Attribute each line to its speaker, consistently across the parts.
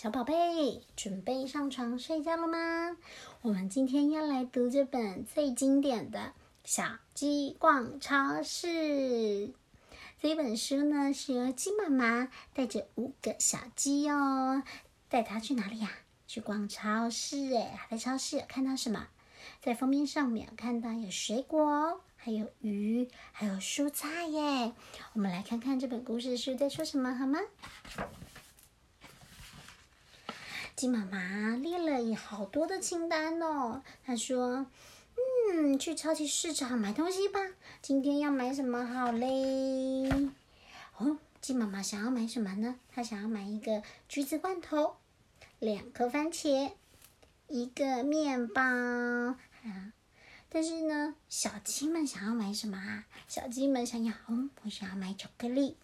Speaker 1: 小宝贝，准备上床睡觉了吗？我们今天要来读这本最经典的《小鸡逛超市》。这本书呢，是由鸡妈妈带着五个小鸡哦，带它去哪里呀？去逛超市哎！在超市有看到什么？在封面上面看到有水果，还有鱼，还有蔬菜耶。我们来看看这本故事书在说什么，好吗？鸡妈妈列了好多的清单哦。她说：“嗯，去超级市场买东西吧。今天要买什么好嘞？”哦，鸡妈妈想要买什么呢？她想要买一个橘子罐头，两颗番茄，一个面包。啊，但是呢，小鸡们想要买什么啊？小鸡们想要，嗯，我想要买巧克力、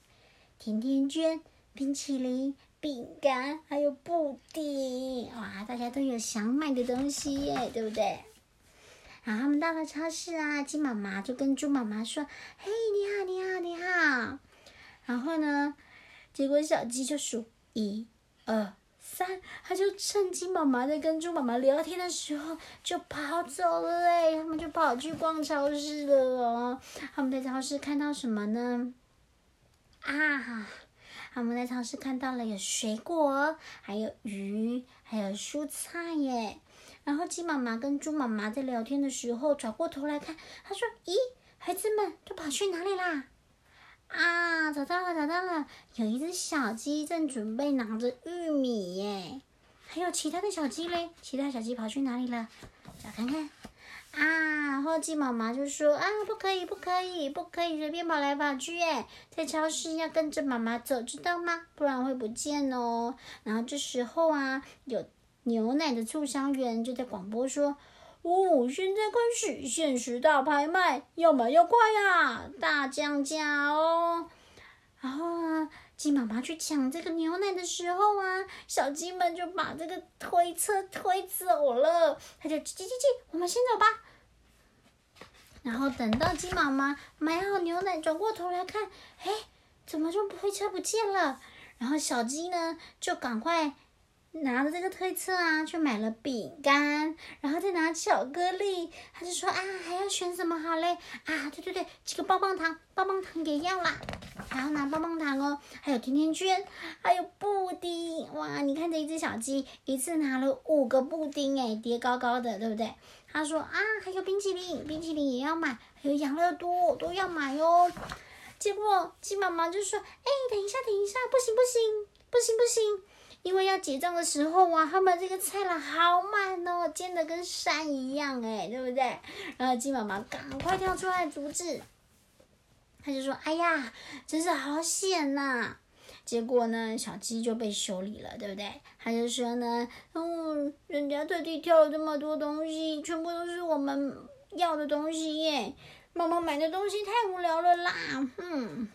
Speaker 1: 甜甜圈、冰淇淋。饼干还有布丁，哇！大家都有想买的东西耶，对不对？然后他们到了超市啊，鸡妈妈就跟猪妈妈说：“嘿，你好，你好，你好。”然后呢，结果小鸡就数一、二、三，他就趁鸡妈妈在跟猪妈妈聊天的时候就跑走了嘞。他们就跑去逛超市了哦。他们在超市看到什么呢？啊！他们在超市看到了有水果，还有鱼，还有蔬菜耶。然后鸡妈妈跟猪妈妈在聊天的时候，转过头来看，他说：“咦，孩子们都跑去哪里啦？”啊，找到了，找到了，有一只小鸡正准备拿着玉米耶。还有其他的小鸡嘞？其他小鸡跑去哪里了？找看看。啊，后鸡妈妈就说啊，不可以，不可以，不可以随便跑来跑去耶，在超市要跟着妈妈走，知道吗？不然会不见哦。然后这时候啊，有牛奶的促销员就在广播说：“哦，现在开始限时大拍卖，要买要快呀，大降价哦。”然后啊，鸡妈妈去抢这个牛奶的时候啊，小鸡们就把这个推车推走了。它就叽叽叽，我们先走吧。然后等到鸡妈妈买好牛奶，转过头来看，哎，怎么就推车不见了？然后小鸡呢，就赶快拿着这个推车啊，去买了饼干，然后再拿巧克力。他就说啊，还要选什么好嘞？啊，对对对，几个棒棒糖，棒棒糖给要啦，还要拿棒棒糖哦，还有甜甜圈，还有布丁。哇，你看这一只小鸡，一次拿了五个布丁，哎，叠高高的，对不对？他说啊，还有冰淇淋，冰淇淋也要买，还有养乐多都要买哦。结果鸡妈妈就说：“哎，等一下，等一下，不行，不行，不行，不行，因为要结账的时候啊，他们这个菜篮好满哦，煎的跟山一样，哎，对不对？”然后鸡妈妈赶快跳出来阻止，他就说：“哎呀，真是好险呐！”结果呢，小鸡就被修理了，对不对？他就说呢，嗯，人家特地挑了这么多东西，全部都是我们要的东西耶。妈妈买的东西太无聊了啦，嗯。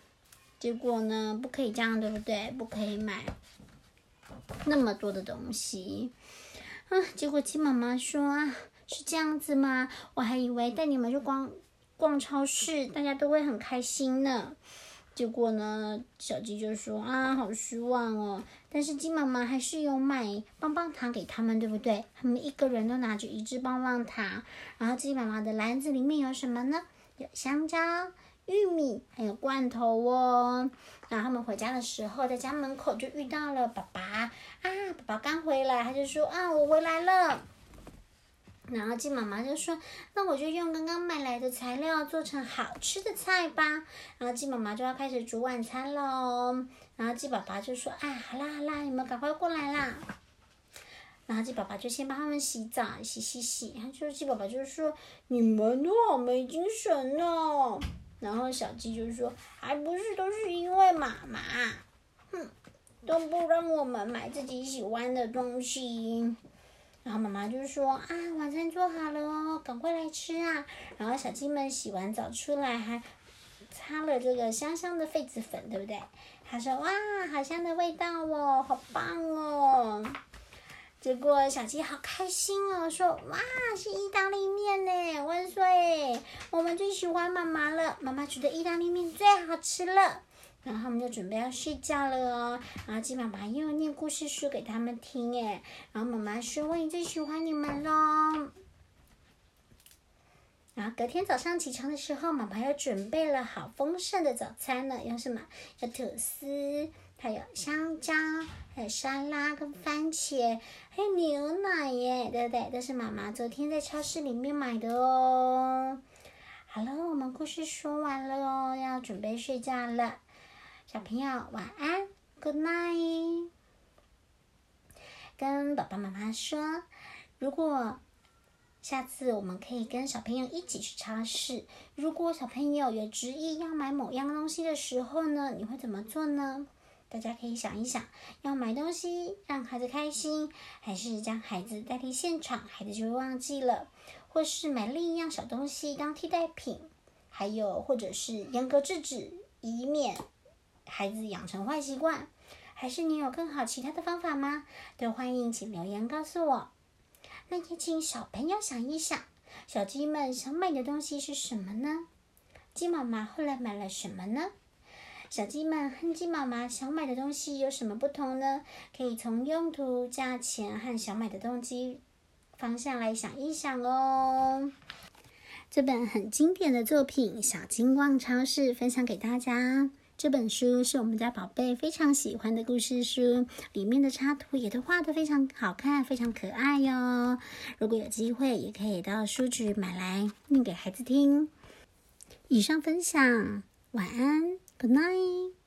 Speaker 1: 结果呢，不可以这样，对不对？不可以买那么多的东西。啊，结果鸡妈妈说，是这样子吗？我还以为带你们去逛逛超市，大家都会很开心呢。结果呢，小鸡就说啊，好失望哦。但是鸡妈妈还是有买棒棒糖给他们，对不对？他们一个人都拿着一支棒棒糖。然后鸡妈妈的篮子里面有什么呢？有香蕉、玉米，还有罐头哦。然后他们回家的时候，在家门口就遇到了爸爸啊，爸爸刚回来，他就说啊，我回来了。然后鸡妈妈就说：“那我就用刚刚买来的材料做成好吃的菜吧。”然后鸡妈妈就要开始煮晚餐喽。然后鸡爸爸就说：“啊，好啦好啦，你们赶快过来啦。”然后鸡爸爸就先帮他们洗澡，洗洗洗。然后就鸡爸爸就说：“你们都好没精神呢。”然后小鸡就说：“还不是都是因为妈妈，哼，都不让我们买自己喜欢的东西。”然后妈妈就说：“啊，晚餐做好了哦，赶快来吃啊！”然后小鸡们洗完澡出来，还擦了这个香香的痱子粉，对不对？他说：“哇，好香的味道哦，好棒哦！”结果小鸡好开心哦，说：“哇，是意大利面呢，万岁！我们最喜欢妈妈了，妈妈煮的意大利面最好吃了。”然后他们就准备要睡觉了哦。然后鸡妈妈又念故事书给他们听，哎，然后妈妈说：“我也最喜欢你们喽。”然后隔天早上起床的时候，妈妈又准备了好丰盛的早餐呢。有什么？有吐司，还有香蕉，还有沙拉跟番茄，还有牛奶耶，对不对？都是妈妈昨天在超市里面买的哦。好了，我们故事说完了哦，要准备睡觉了。小朋友晚安，Good night。跟爸爸妈妈说，如果。下次我们可以跟小朋友一起去超市。如果小朋友有执意要买某样东西的时候呢，你会怎么做呢？大家可以想一想，要买东西让孩子开心，还是将孩子带离现场，孩子就会忘记了；或是买另一样小东西当替代品，还有或者是严格制止，以免孩子养成坏习惯，还是你有更好其他的方法吗？都欢迎请留言告诉我。那也请小朋友想一想，小鸡们想买的东西是什么呢？鸡妈妈后来买了什么呢？小鸡们和鸡妈妈想买的东西有什么不同呢？可以从用途、价钱和想买的动机方向来想一想哦。这本很经典的作品《小金旺超市》分享给大家。这本书是我们家宝贝非常喜欢的故事书，里面的插图也都画得非常好看，非常可爱哟。如果有机会，也可以到书局买来念给孩子听。以上分享，晚安，Good night。